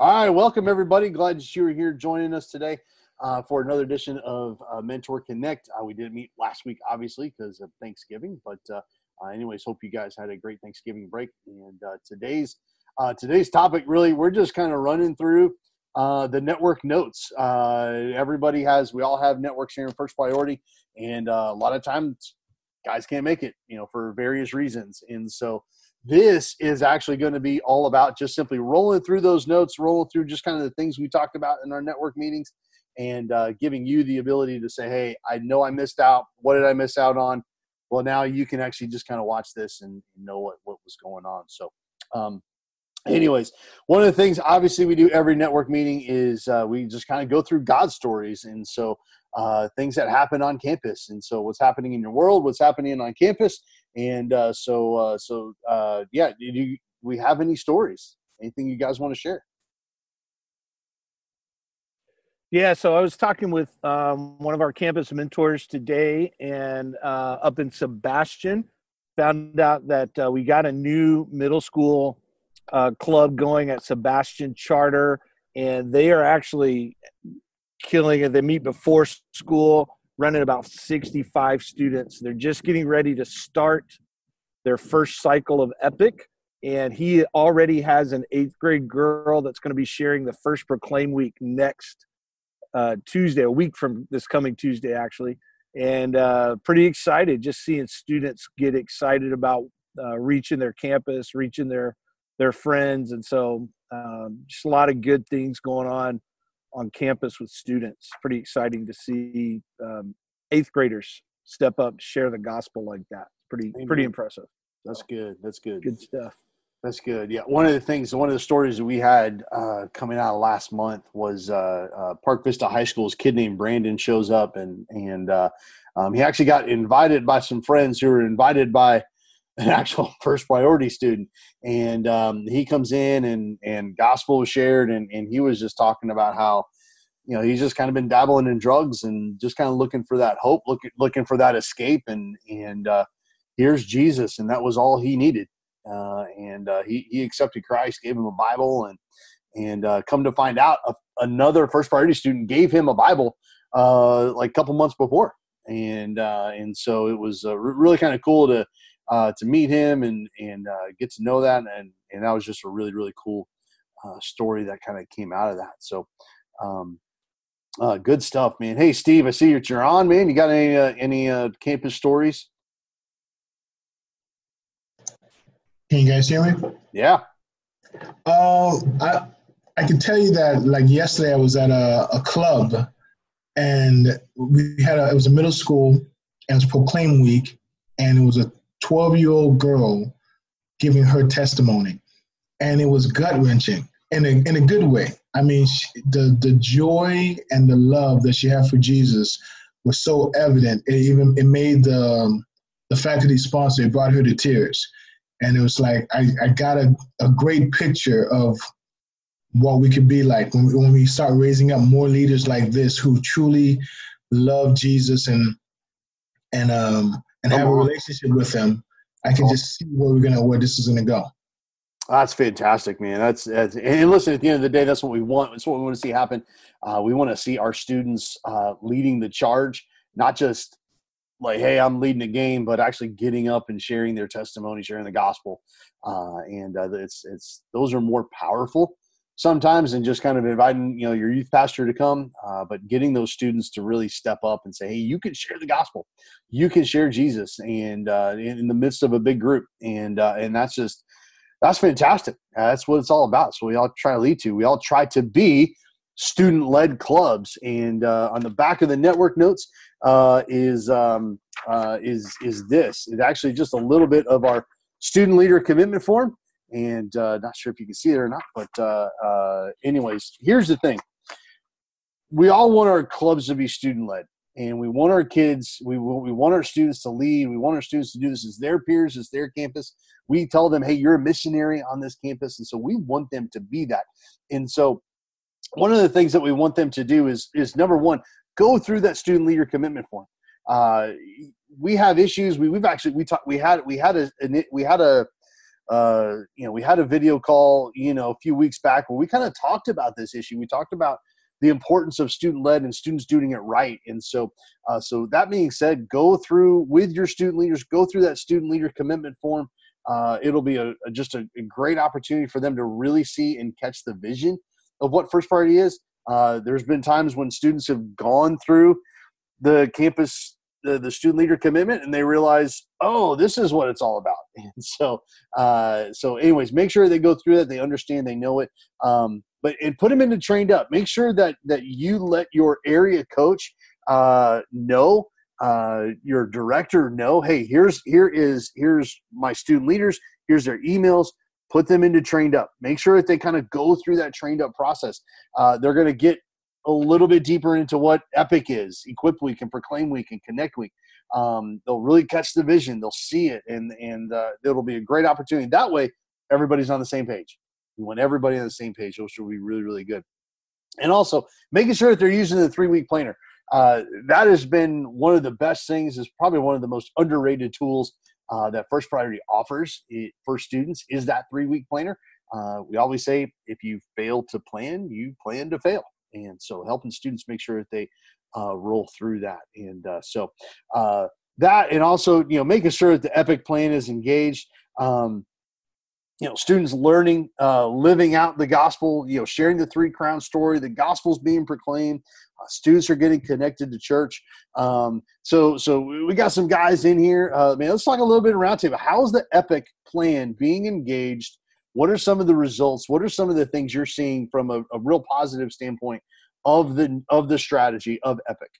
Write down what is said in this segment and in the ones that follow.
All right, welcome everybody. Glad that you are here joining us today uh, for another edition of uh, Mentor Connect. Uh, we didn't meet last week, obviously, because of Thanksgiving, but uh, uh, anyways, hope you guys had a great Thanksgiving break. And uh, today's today's topic, really, we're just kind of running through the network notes. everybody has, we all have networks here in First Priority, and a lot of times guys can't make it, you know, for various reasons, and so this is actually going to be all about just simply rolling through those notes, rolling through just kind of the things we talked about in our network meetings, and uh, giving you the ability to say, hey, I know I missed out. What did I miss out on? Well, now you can actually just kind of watch this and know what, what was going on. So, um, anyways, one of the things obviously we do every network meeting is uh, we just kind of go through God stories. And so, uh, things that happen on campus. And so, what's happening in your world, what's happening on campus, and uh, so, uh, so uh, yeah, do you, we have any stories? Anything you guys want to share? Yeah, so I was talking with um, one of our campus mentors today, and uh, up in Sebastian, found out that uh, we got a new middle school uh, club going at Sebastian Charter, and they are actually killing it. They meet before school running about 65 students. They're just getting ready to start their first cycle of Epic. And he already has an eighth grade girl that's going to be sharing the first Proclaim Week next uh, Tuesday, a week from this coming Tuesday, actually. And uh, pretty excited just seeing students get excited about uh, reaching their campus, reaching their their friends, and so um, just a lot of good things going on on campus with students. Pretty exciting to see um, eighth graders step up, share the gospel like that. Pretty Amen. pretty impressive. That's good. That's good. Good stuff. That's good. Yeah, one of the things, one of the stories that we had uh, coming out last month was uh, uh, Park Vista High School's kid named Brandon shows up, and and uh, um, he actually got invited by some friends who were invited by an actual first priority student. And um, he comes in and and gospel was shared and and he was just talking about how you know he's just kind of been dabbling in drugs and just kind of looking for that hope looking looking for that escape and and uh, here's jesus and that was all he needed. Uh, and uh, he, he accepted christ gave him a bible and and uh, come to find out a, another first priority student gave him a bible uh, like a couple months before. And uh, and so it was really kind of cool to uh, to meet him and and uh, get to know that and and that was just a really really cool uh, story that kind of came out of that. So. Um, uh, good stuff, man. Hey, Steve, I see you're on, man. You got any uh, any uh, campus stories? Can you guys hear me? Yeah. Uh, I I can tell you that like yesterday I was at a, a club and we had a it was a middle school and it was proclaim week and it was a 12 year old girl giving her testimony. And it was gut wrenching in a, in a good way. I mean, she, the, the joy and the love that she had for Jesus was so evident. It even it made the, the faculty sponsor, it brought her to tears. And it was like, I, I got a, a great picture of what we could be like when, when we start raising up more leaders like this who truly love Jesus and and um and have a relationship with them, I can just see where we're gonna where this is gonna go. That's fantastic, man. That's, that's, and listen. At the end of the day, that's what we want. That's what we want to see happen. Uh, we want to see our students uh, leading the charge, not just like, "Hey, I'm leading the game," but actually getting up and sharing their testimony, sharing the gospel. Uh, and uh, it's it's those are more powerful sometimes and just kind of inviting you know your youth pastor to come uh, but getting those students to really step up and say hey you can share the gospel. You can share jesus and uh, in, in, the midst of a big group. And uh, and that's just that's fantastic. That's what it's all about. So we all try to lead to. We all try to be student-led clubs. And uh, on the back of the network notes uh, is um, uh, is is this. It's actually just a little bit of our student leader commitment form and uh, not sure if you can see it or not but uh, uh, anyways here's the thing. We all want our clubs to be student led and we want our kids we, we want our students to lead we want our students to do this as their peers as their campus. We tell them hey you're a missionary on this campus and so we want them to be that. And so one of the things that we want them to do is is number one go through that student leader commitment form. Uh, we have issues. We, we've actually we talked we had we had a we had a uh, you know, we had a video call, you know, a few weeks back where we kind of talked about this issue. We talked about the importance of student led and students doing it right. And so, uh, so that being said, go through with your student leaders, go through that student leader commitment form. Uh, it'll be a, a just a, a, great opportunity for them to really see and catch the vision of what first priority is. Uh, there's been times when students have gone through the campus the, the student leader commitment and they realize oh this is what it's all about. And so uh, so anyways make sure they go through that. They understand they know it. Um, but and put them into trained up. Make sure that that you let your area coach uh, know uh, your director know hey here's here is here's my student leaders. Here's their emails. Put them into trained up. Make sure that they kind of go through that trained up process. Uh, they're going to get a little bit deeper into what Epic is, Equip Week and Proclaim Week and Connect Week. Um, they'll really catch the vision. They'll see it, and and uh, it'll be a great opportunity. That way, everybody's on the same page. We want everybody on the same page, which will be really really good. And also making sure that they're using the three week planner. Uh, that has been one of the best things. Is probably one of the most underrated tools uh, that First Priority offers for students. Is that three week planner? Uh, we always say if you fail to plan, you plan to fail and so helping students make sure that they uh, roll through that and uh, so uh, that and also you know making sure that the epic plan is engaged um, you know students learning uh, living out the gospel you know sharing the three crown story the gospel's being proclaimed uh, students are getting connected to church um, so so we got some guys in here uh, man let's talk a little bit around table. How's the epic plan being engaged what are some of the results? What are some of the things you're seeing from a, a real positive standpoint of the of the strategy of Epic?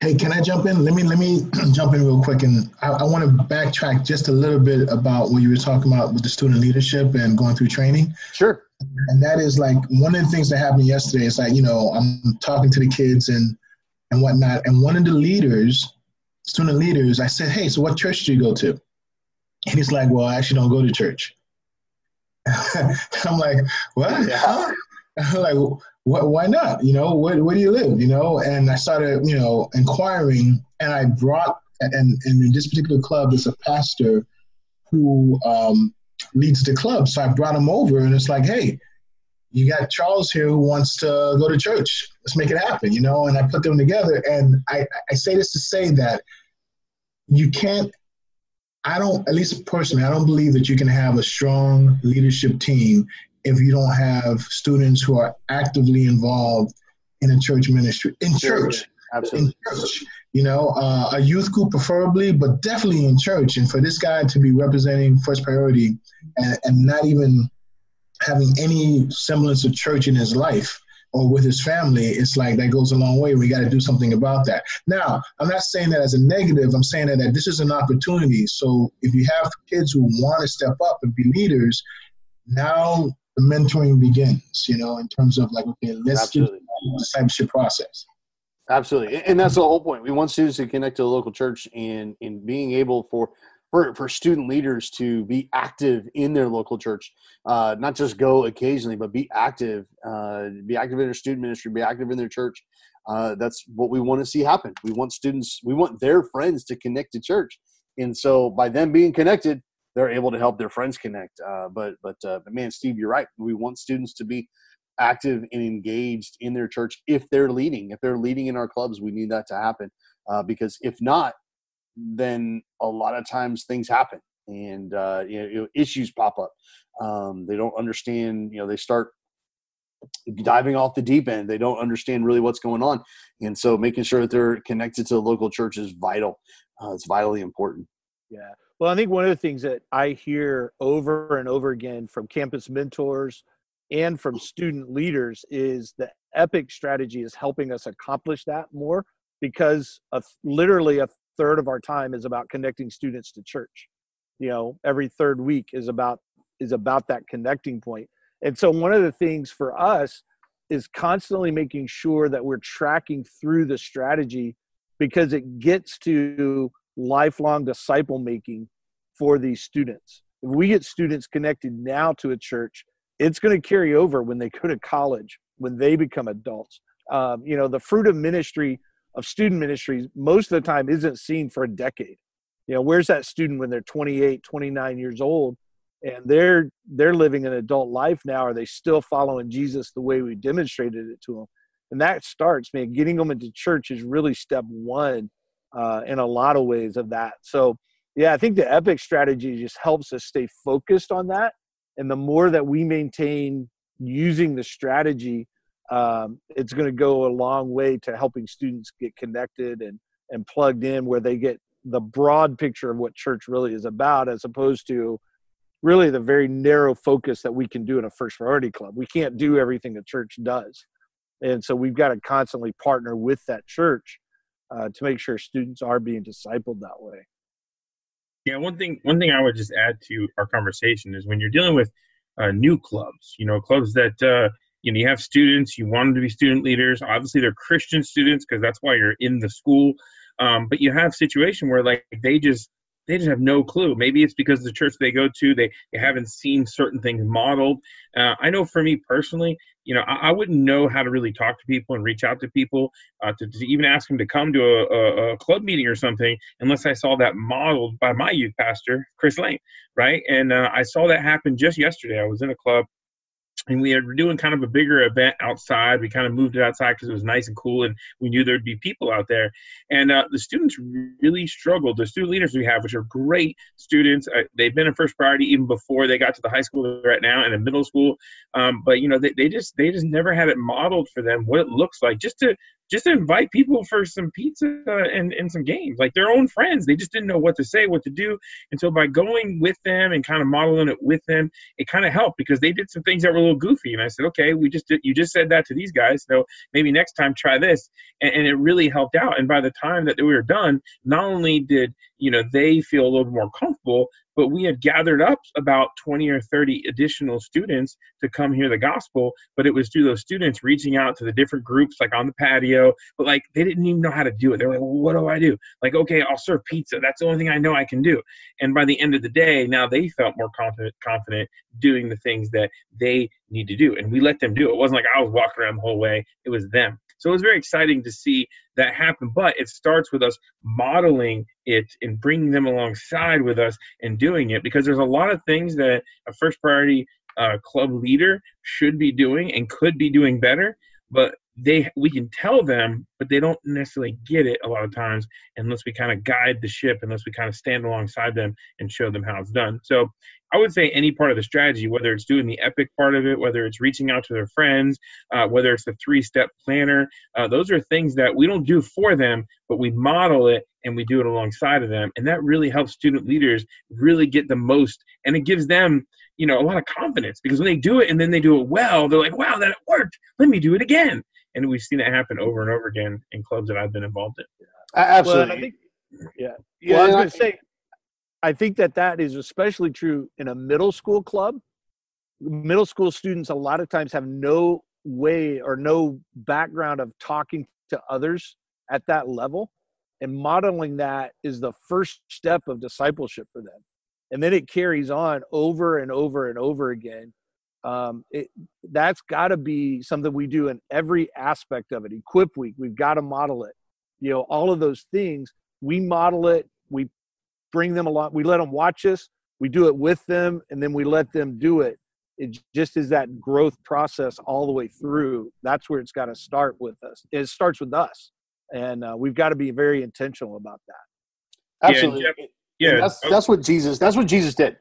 Hey, can I jump in? Let me let me jump in real quick, and I, I want to backtrack just a little bit about what you were talking about with the student leadership and going through training. Sure. And that is like one of the things that happened yesterday. Is like you know I'm talking to the kids and and whatnot, and one of the leaders, student leaders, I said, hey, so what church do you go to? And he's like, well, I actually don't go to church. I'm like, what? Yeah. I'm like, what, why not? You know, where, where do you live? You know, and I started, you know, inquiring, and I brought, and, and in this particular club, there's a pastor who um, leads the club. So I brought him over, and it's like, hey, you got Charles here who wants to go to church. Let's make it happen, you know. And I put them together, and I, I say this to say that you can't I don't, at least personally, I don't believe that you can have a strong leadership team if you don't have students who are actively involved in a church ministry, in church. Absolutely. In church. You know, uh, a youth group preferably, but definitely in church. And for this guy to be representing First Priority and, and not even having any semblance of church in his life, or with his family, it's like that goes a long way. We got to do something about that. Now, I'm not saying that as a negative. I'm saying that, that this is an opportunity. So if you have kids who want to step up and be leaders, now the mentoring begins. You know, in terms of like, okay, let's Absolutely. the discipleship process. Absolutely, and that's the whole point. We want students to connect to the local church, and in being able for for, for student leaders to be active in their local church, uh, not just go occasionally, but be active, uh, be active in their student ministry, be active in their church. Uh, that's what we want to see happen. We want students, we want their friends to connect to church, and so by them being connected, they're able to help their friends connect. Uh, but but uh, but man, Steve, you're right. We want students to be active and engaged in their church if they're leading. If they're leading in our clubs, we need that to happen. Uh, because if not, then a lot of times things happen and uh, you know, issues pop up. Um, they don't understand. You know, they start diving off the deep end. They don't understand really what's going on, and so making sure that they're connected to the local church is vital. Uh, it's vitally important. Yeah. Well, I think one of the things that I hear over and over again from campus mentors and from student leaders is the epic strategy is helping us accomplish that more because of literally a third of our time is about connecting students to church. You know every third week is about is about that connecting point. and so one of the things for us is constantly making sure that we're tracking through the strategy because it gets to lifelong disciple making for these students. If we get students connected now to a church it's going to carry over when they go to college when they become adults. Um, you know the fruit of ministry of student ministries most of the time isn't seen for a decade. You know, where's that student when they're 28, 29 years old? and they're they're living an adult life now are they still following jesus the way we demonstrated it to them and that starts man getting them into church is really step one uh, in a lot of ways of that so yeah i think the epic strategy just helps us stay focused on that and the more that we maintain using the strategy um, it's going to go a long way to helping students get connected and and plugged in where they get the broad picture of what church really is about as opposed to really the very narrow focus that we can do in a first priority club. We can't do everything a church does. And so we've got to constantly partner with that church uh, to make sure students are being discipled that way. Yeah, one thing one thing I would just add to our conversation is when you're dealing with uh, new clubs, you know, clubs that uh, you know you have students, you want them to be student leaders. Obviously, they're Christian students because that's why you're in the school. Um, but you have situation where like they just they just have no clue. Maybe it's because the church they go to, they, they haven't seen certain things modeled. Uh, I know for me personally, you know, I, I, wouldn't know how to really talk to people and reach out to people uh, to, to, even ask them to come to a, a, a, club meeting or something unless I saw that modeled by my youth pastor, Chris Lane, right? And uh, I saw that happen just yesterday. I was in a club and we were doing kind of a bigger event outside. We kind of moved it outside because it was nice and cool, and we knew there'd be people out there. And uh, the students really struggled. The student leaders we have, which are great students, uh, they've been a first priority even before they got to the high school at now and in middle school. Um, but you know, they, they just they just never had it modeled for them what it looks like just to just invite people for some pizza and, and some games, like their own friends. They just didn't know what to say, what to do. And so by going with them and kind of modeling it with them, it kind of helped because they did some things that were a little goofy. And I said, okay, we just did, you just said that to these guys. So maybe next time try this. And, and it really helped out. And by the time that we were done, not only did, you know, they feel a little more comfortable, but we had gathered up about 20 or 30 additional students to come hear the gospel but it was through those students reaching out to the different groups like on the patio but like they didn't even know how to do it. They're like well, what do i do? Like okay i'll serve pizza. That's the only thing i know i can do. And by the end of the day now they felt more confident confident doing the things that they need to do and we let them do it. It wasn't like i was walking around the whole way. It was them so it was very exciting to see that happen. But it starts with us modeling it and bringing them alongside with us and doing it because there's a lot of things that a first priority uh, club leader should be doing and could be doing better. But they we can tell them, but they don't necessarily get it a lot of times unless we kind of guide the ship, unless we kind of stand alongside them and show them how it's done. So I would say any part of the strategy, whether it's doing the epic part of it, whether it's reaching out to their friends, uh, whether it's the three step planner, uh, those are things that we don't do for them, but we model it and we do it alongside of them. And that really helps student leaders really get the most, and it gives them, you know, a lot of confidence because when they do it and then they do it well, they're like, wow, that worked. Let me do it again. And we've seen it happen over and over again in clubs that I've been involved in. Absolutely. Well, think, yeah. Yeah. Well, I was going to say, I think that that is especially true in a middle school club. Middle school students a lot of times have no way or no background of talking to others at that level. And modeling that is the first step of discipleship for them. And then it carries on over and over and over again. Um, it, that's got to be something we do in every aspect of it. Equip week, we've got to model it. You know, all of those things, we model it, we bring them along. We let them watch us. We do it with them, and then we let them do it. It just is that growth process all the way through. That's where it's got to start with us. It starts with us, and uh, we've got to be very intentional about that. Absolutely. Yeah, yeah. that's that's what Jesus. That's what Jesus did.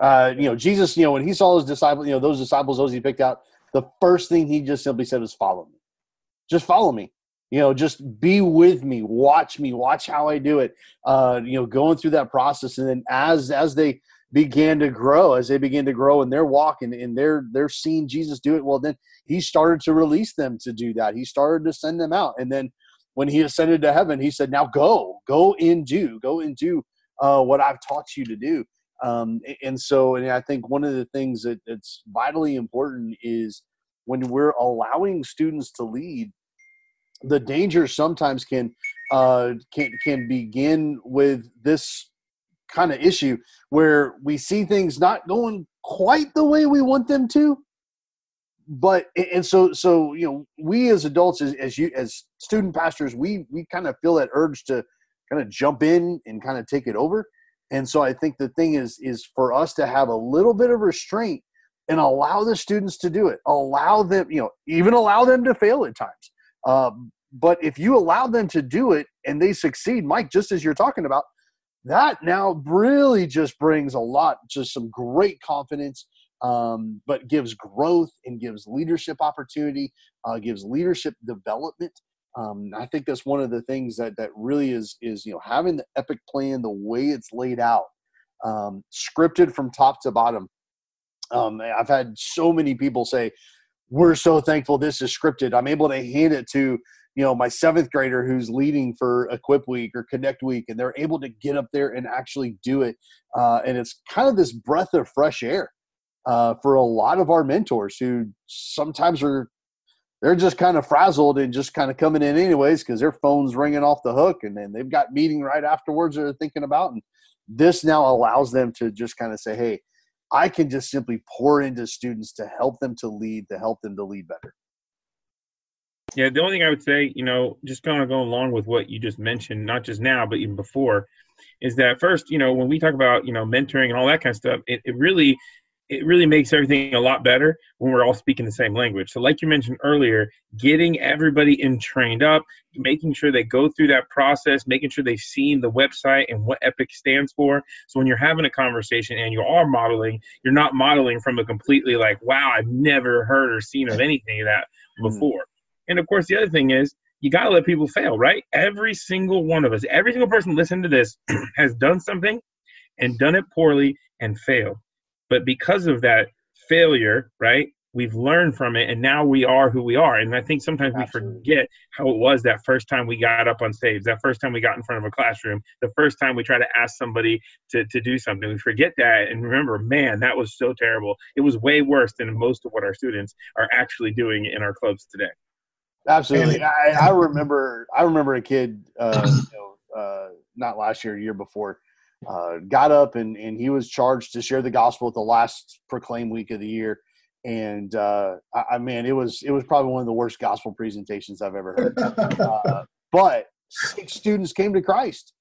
Uh, you know, Jesus. You know, when he saw his disciples, you know, those disciples, those he picked out, the first thing he just simply said was, "Follow me." Just follow me. You know just be with me. Watch me. Watch how i do it. Uh, you know going through that process. And then as as they began to grow as they began to grow in their walk and, and they're they're seeing jesus do it well then he started to release them to do that. He started to send them out. And then when he ascended to heaven he said now go go and do go and do uh, what i've taught you to do um, and so and i think one of the things that, that's vitally important is when we're allowing students to lead the danger sometimes can uh, can can begin with this kind of issue where we see things not going quite the way we want them to but and so so you know we as adults as, as you as student pastors we we kind of feel that urge to kind of jump in and kind of take it over And so I think the thing is is for us to have a little bit of restraint and allow the students to do it. Allow them, you know, even allow them to fail at times. Um, but if you allow them to do it and they succeed, Mike, just as you're talking about, that now really just brings a lot, just some great confidence, um, but gives growth and gives leadership opportunity, uh, gives leadership development. Um, I think that's one of the things that that really is is you know having the epic plan the way it's laid out, um, scripted from top to bottom. Um, I've had so many people say, "We're so thankful this is scripted." I'm able to hand it to you know my seventh grader who's leading for equip week or connect week and they're able to get up there and actually do it uh, and it's kind of this breath of fresh air uh, for a lot of our mentors who sometimes are they're just kind of frazzled and just kind of coming in anyways because their phone's ringing off the hook and then they've got meeting right afterwards they're thinking about and this now allows them to just kind of say hey i can just simply pour into students to help them to lead to help them to lead better. Yeah, the only thing I would say, you know, just kind of go along with what you just mentioned, not just now, but even before, is that first, you know, when we talk about, you know, mentoring and all that kind of stuff, it, it really it really makes everything a lot better when we're all speaking the same language. So, like you mentioned earlier, getting everybody in trained up, making sure they go through that process, making sure they've seen the website and what EPIC stands for. So, when you're having a conversation and you are modeling, you're not modeling from a completely like, wow, I've never heard or seen of anything of that mm. before. And of course, the other thing is you got to let people fail, right? Every single one of us, every single person listening to this has done something and done it poorly and failed. But because of that failure, right, we've learned from it and now we are who we are. And I think sometimes Absolutely. we forget how it was that first time we got up on stage, that first time we got in front of a classroom, the first time we try to ask somebody to, to do something. We forget that and remember, man, that was so terrible. It was way worse than most of what our students are actually doing in our clubs today. Absolutely. I, I, remember I remember a kid uh, you know, uh, not last year, year before, uh, got up and, and he was charged to share the gospel at the last proclaim week of the year. And uh, I, I mean, it was it was probably one of the worst gospel presentations I've ever heard. Uh, but six students came to Christ.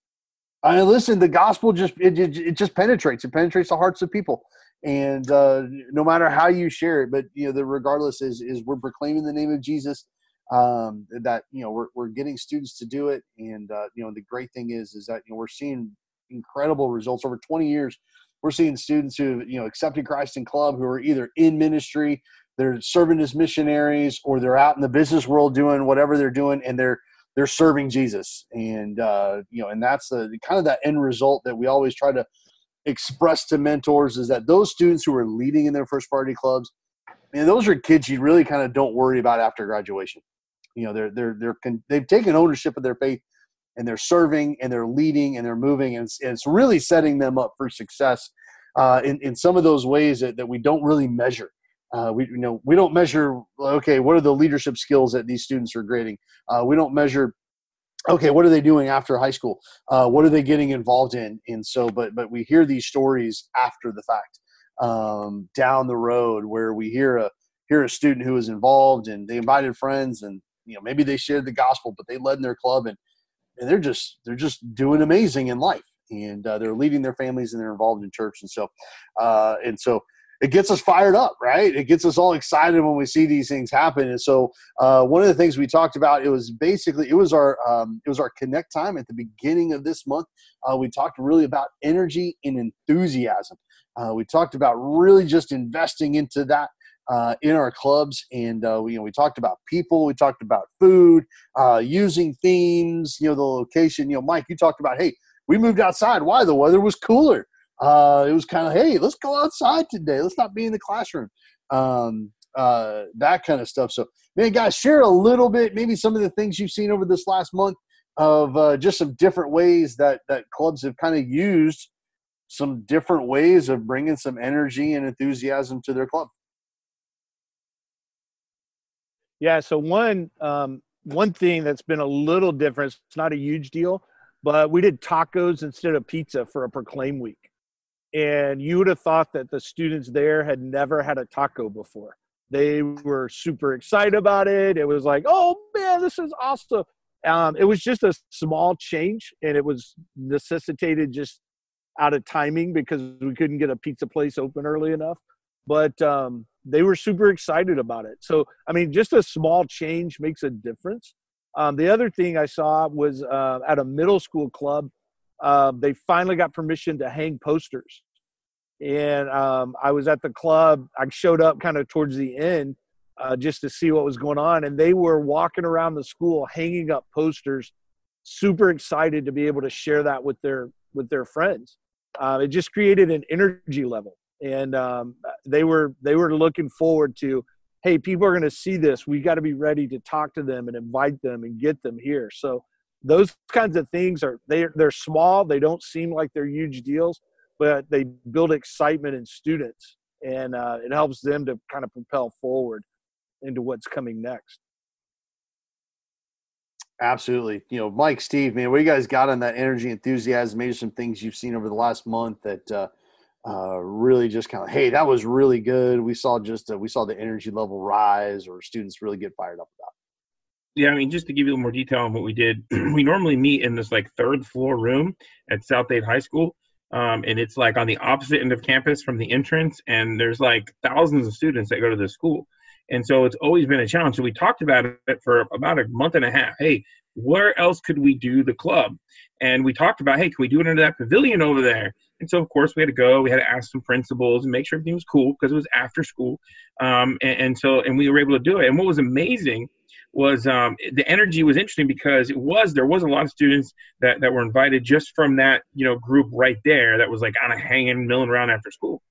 I mean, listen, the gospel just it, it, it just penetrates. It penetrates the hearts of people, and uh, no matter how you share it, but you know, the regardless is is we're proclaiming the name of Jesus um, that you know we're, we're getting students to do it and uh, you know the great thing is is that you know we're seeing incredible results. Over 20 years we're seeing students who you know accepted christ in club who are either in ministry they're serving as missionaries or they're out in the business world doing whatever they're doing and they're they're serving jesus. And uh, you know and that's the kind of that end result that we always try to express to mentors is that those students who are leading in their first priority clubs and those are kids you really kind of don't worry about after graduation. You know they're they're they're they've taken ownership of their faith and they're serving and they're leading and they're moving and it's, and it's really setting them up for success uh, in, in some of those ways that, that we don't really measure. Uh, we you know we don't measure okay what are the leadership skills that these students are grading? Uh, we don't measure okay what are they doing after high school? Uh, what are they getting involved in? And so but but we hear these stories after the fact um, down the road where we hear a hear a student who was involved and they invited friends and you know maybe they shared the gospel, but they led in their club and and they're just they're just doing amazing in life. And uh, they're leading their families and they're involved in church. And so uh, and so it gets us fired up right? It gets us all excited when we see these things happen. And so uh, one of the things we talked about it was basically it was our um, it was our connect time at the beginning of this month. Uh, we talked really about energy and enthusiasm. Uh, we talked about really just investing into that uh, in our clubs, and uh, we, you know, we talked about people, we talked about food, uh, using themes, you know, the location. You know, Mike, you talked about, hey, we moved outside. Why? The weather was cooler. Uh, it was kind of, hey, let's go outside today. Let's not be in the classroom. Um, uh, that kind of stuff. So, man, guys, share a little bit, maybe some of the things you've seen over this last month of uh, just some different ways that that clubs have kind of used some different ways of bringing some energy and enthusiasm to their club. Yeah. So one um, one thing that's been a little different. It's not a huge deal, but we did tacos instead of pizza for a Proclaim week, and you would have thought that the students there had never had a taco before. They were super excited about it. It was like, oh man, this is awesome. Um, it was just a small change, and it was necessitated just out of timing because we couldn't get a pizza place open early enough. But um, they were super excited about it. So, I mean, just a small change makes a difference. Um, the other thing I saw was uh, at a middle school club, uh, they finally got permission to hang posters. And um, I was at the club. I showed up kind of towards the end uh, just to see what was going on. And they were walking around the school hanging up posters, super excited to be able to share that with their with their friends. Uh, it just created an energy level, and um, they were they were looking forward to, hey, people are going to see this. We got to be ready to talk to them and invite them and get them here. So those kinds of things are they they're small. They don't seem like they're huge deals, but they build excitement in students, and uh, it helps them to kind of propel forward into what's coming next. Absolutely. You know, Mike, Steve, man, what you guys got on that energy, enthusiasm? Maybe some things you've seen over the last month that uh, uh, really just kind of, hey, that was really good. We saw just uh, we saw the energy level rise, or students really get fired up about. Yeah, I mean, just to give you a little more detail on what we did, we normally meet in this like third floor room at South Dade High School. Um, and it's like on the opposite end of campus from the entrance, and there's like thousands of students that go to the school. And so it's always been a challenge. So we talked about it for about a month and a half. Hey, where else could we do the club? And we talked about, hey, can we do it under that pavilion over there? And so, of course, we had to go. We had to ask some principals and make sure everything was cool because it was after school. Um, and, and, so, and we were able to do it. And what was amazing was um, the energy was interesting because it was there was a lot of students that, that were invited just from that you know group right there that was like on a hanging milling around after school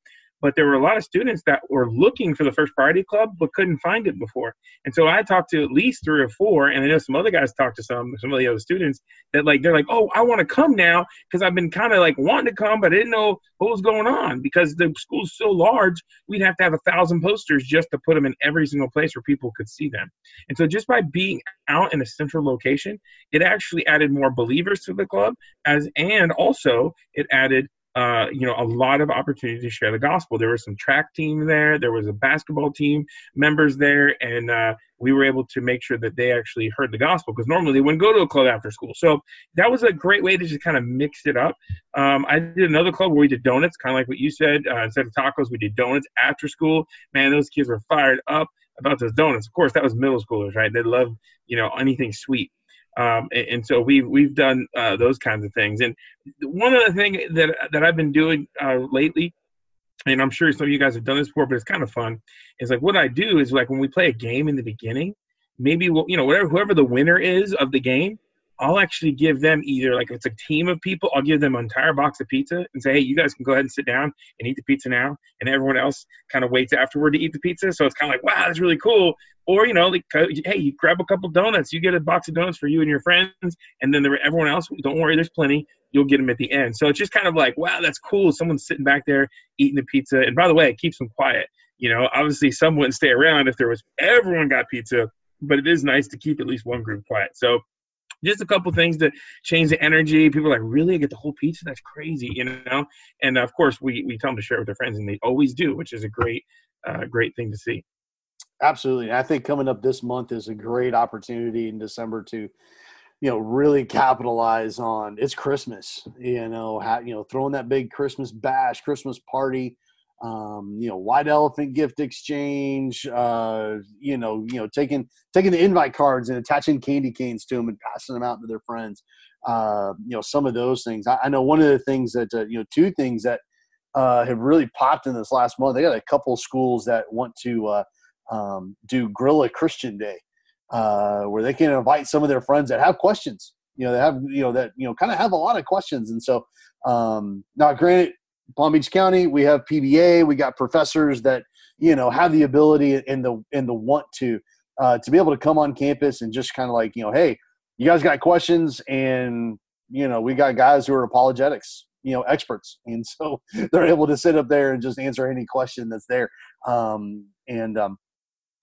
but there were a lot of students that were looking for the first priority club but couldn't find it before. And so i talked to at least three or four and i know some other guys talked to some some of the other students that like they're like oh i want to come now because i've been kind of like wanting to come but i didn't know what was going on. Because the school's so large we'd have to have a thousand posters just to put them in every single place where people could see them. And so just by being out in a central location it actually added more believers to the club as and also it added uh, you know, a lot of opportunity to share the gospel. There was some track team there, there was a basketball team members there, and uh, we were able to make sure that they actually heard the gospel because normally they wouldn't go to a club after school. So that was a great way to just kind of mix it up. Um, I did another club where we did donuts, kind of like what you said. Uh, instead of tacos, we did donuts after school. Man, those kids were fired up about those donuts. Of course, that was middle schoolers, right? They love, you know, anything sweet. Um, and, and, so we've we've done uh, those kinds of things. And one of the things that that I've been doing uh, lately, and I'm sure some of you guys have done this before, but it's kind of fun. Is like what I do is like when we play a game in the beginning, maybe we'll, you know whatever whoever the winner is of the game, I'll actually give them either like if it's a team of people, I'll give them an entire box of pizza and say, hey, you guys can go ahead and sit down and eat the pizza now, and everyone else kind of waits afterward to eat the pizza. So it's kind of like, wow, that's really cool. Or you know, like, hey, you grab a couple donuts, you get a box of donuts for you and your friends, and then everyone else, don't worry, there's plenty. You'll get them at the end. So it's just kind of like, wow, that's cool. Someone's sitting back there eating the pizza, and by the way, it keeps them quiet. You know, obviously, some wouldn't stay around if there was everyone got pizza, but it is nice to keep at least one group quiet. So just a couple things to change the energy. People are like, really? I get the whole pizza? That's crazy, you know? And of course, we, we tell them to share it with their friends, and they always do, which is a great, uh, great thing to see. Absolutely. I think coming up this month is a great opportunity in December to, you know, really capitalize on it's Christmas, you know, how, you know, throwing that big Christmas bash, Christmas party, um, you know, white elephant gift exchange, uh, you know, you know, taking taking the invite cards and attaching candy canes to them and passing them out to their friends. Uh, you know, some of those things. I, I know one of the things that uh, you know, two things that uh, have really popped in this last month. They got a couple schools that want to uh, um, do Grill a Christian Day, uh, where they can invite some of their friends that have questions. You know, they have you know that you know kind of have a lot of questions, and so um, now, granted, Palm Beach County, we have PBA, we got professors that you know have the ability and the and the want to uh, to be able to come on campus and just kind of like you know, hey, you guys got questions, and you know we got guys who are apologetics, you know, experts, and so they're able to sit up there and just answer any question that's there, um, and um,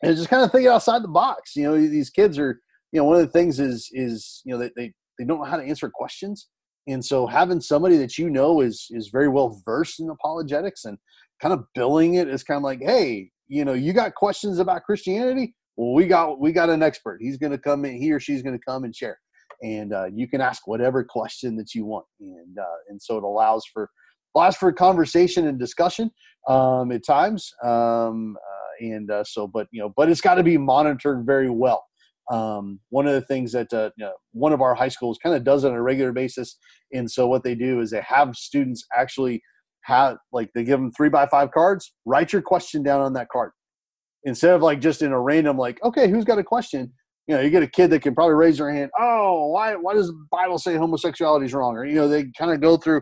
and just kind of think outside the box. You know, these kids are you know one of the things is is you know they they, they don't know how to answer questions and so having somebody that you know is is very well versed in apologetics and kind of billing it as kind of like, hey, you know, you got questions about Christianity? Well, we got we got an expert. He's going to come in. He or she's going to come and share, and uh, you can ask whatever question that you want. And uh, and so it allows for allows for conversation and discussion um, at times. Um, uh, and uh, so, but you know, but it's got to be monitored very well. Um, one of the things that uh, you know, one of our high schools kind of does on a regular basis, and so what they do is they have students actually have like they give them three by five cards. Write your question down on that card instead of like just in a random like, okay, who's got a question? You know, you get a kid that can probably raise their hand. Oh, why why does the Bible say homosexuality is wrong? Or you know, they kind of go through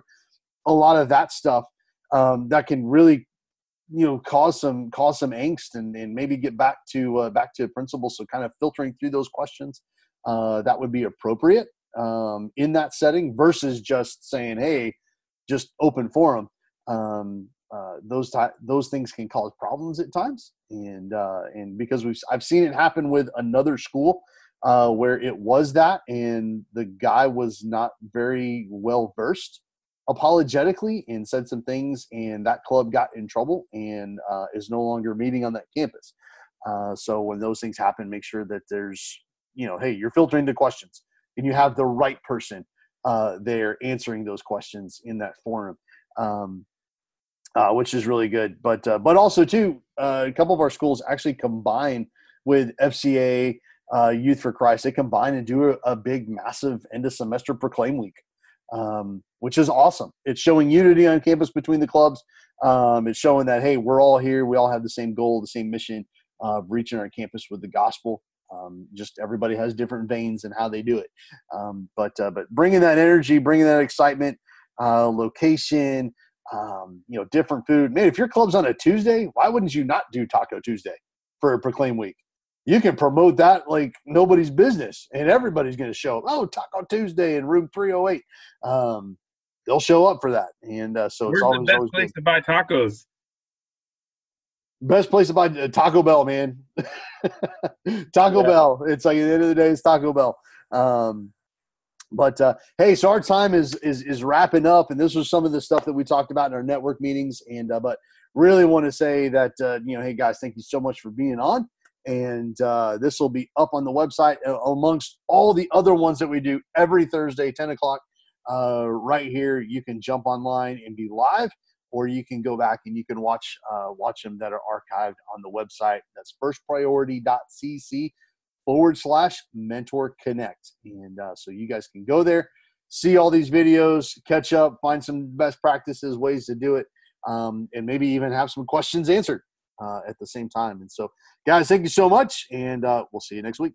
a lot of that stuff um, that can really you know cause some cause some angst and, and maybe get back to uh, back to principles so kind of filtering through those questions uh, that would be appropriate um, in that setting versus just saying hey just open forum. Um, uh, those ty- those things can cause problems at times. And uh, and because we've I've seen it happen with another school uh, where it was that and the guy was not very well versed apologetically and said some things, and that club got in trouble and uh, is no longer meeting on that campus. Uh, so when those things happen, make sure that there's, you know, hey, you're filtering the questions and you have the right person uh, there answering those questions in that forum, um, uh, which is really good. But uh, but also too, uh, a couple of our schools actually combine with FCA. Youth for Christ, they combine and do a, a big, massive end of semester proclaim week um, which is awesome. It's showing unity on campus between the clubs. Um, it's showing that hey, we're all here. We all have the same goal, the same mission of reaching our campus with the gospel. Um, just everybody has different veins and how they do it. Um, but uh, but bringing that energy, bringing that excitement, uh, location, um, you know, different food. Man, if your club's on a Tuesday, why wouldn't you not do Taco Tuesday for Proclaim Week? You can promote that like nobody's business and everybody's going to show up. Oh, Taco Tuesday in room 308. Um, they'll show up for that. And uh, so Where's it's always, the best always place good. to buy tacos? Best place to buy uh, Taco Bell, man. Taco Yeah. Bell. It's like at the end of the day, it's Taco Bell. Um, but uh, hey, so our time is is is wrapping up, and this was some of the stuff that we talked about in our network meetings. And uh, but really want to say that uh, you know, hey guys, thank you so much for being on. And uh, this will be up on the website amongst all the other ones that we do every Thursday, ten o'clock, uh, right here. You can jump online and be live, or you can go back and you can watch uh, watch them that are archived on the website. That's firstpriority.cc forward slash mentor connect. And uh, so you guys can go there, see all these videos, catch up, find some best practices, ways to do it, um, and maybe even have some questions answered at the same time. And so, guys, thank you so much, and uh, we'll see you next week.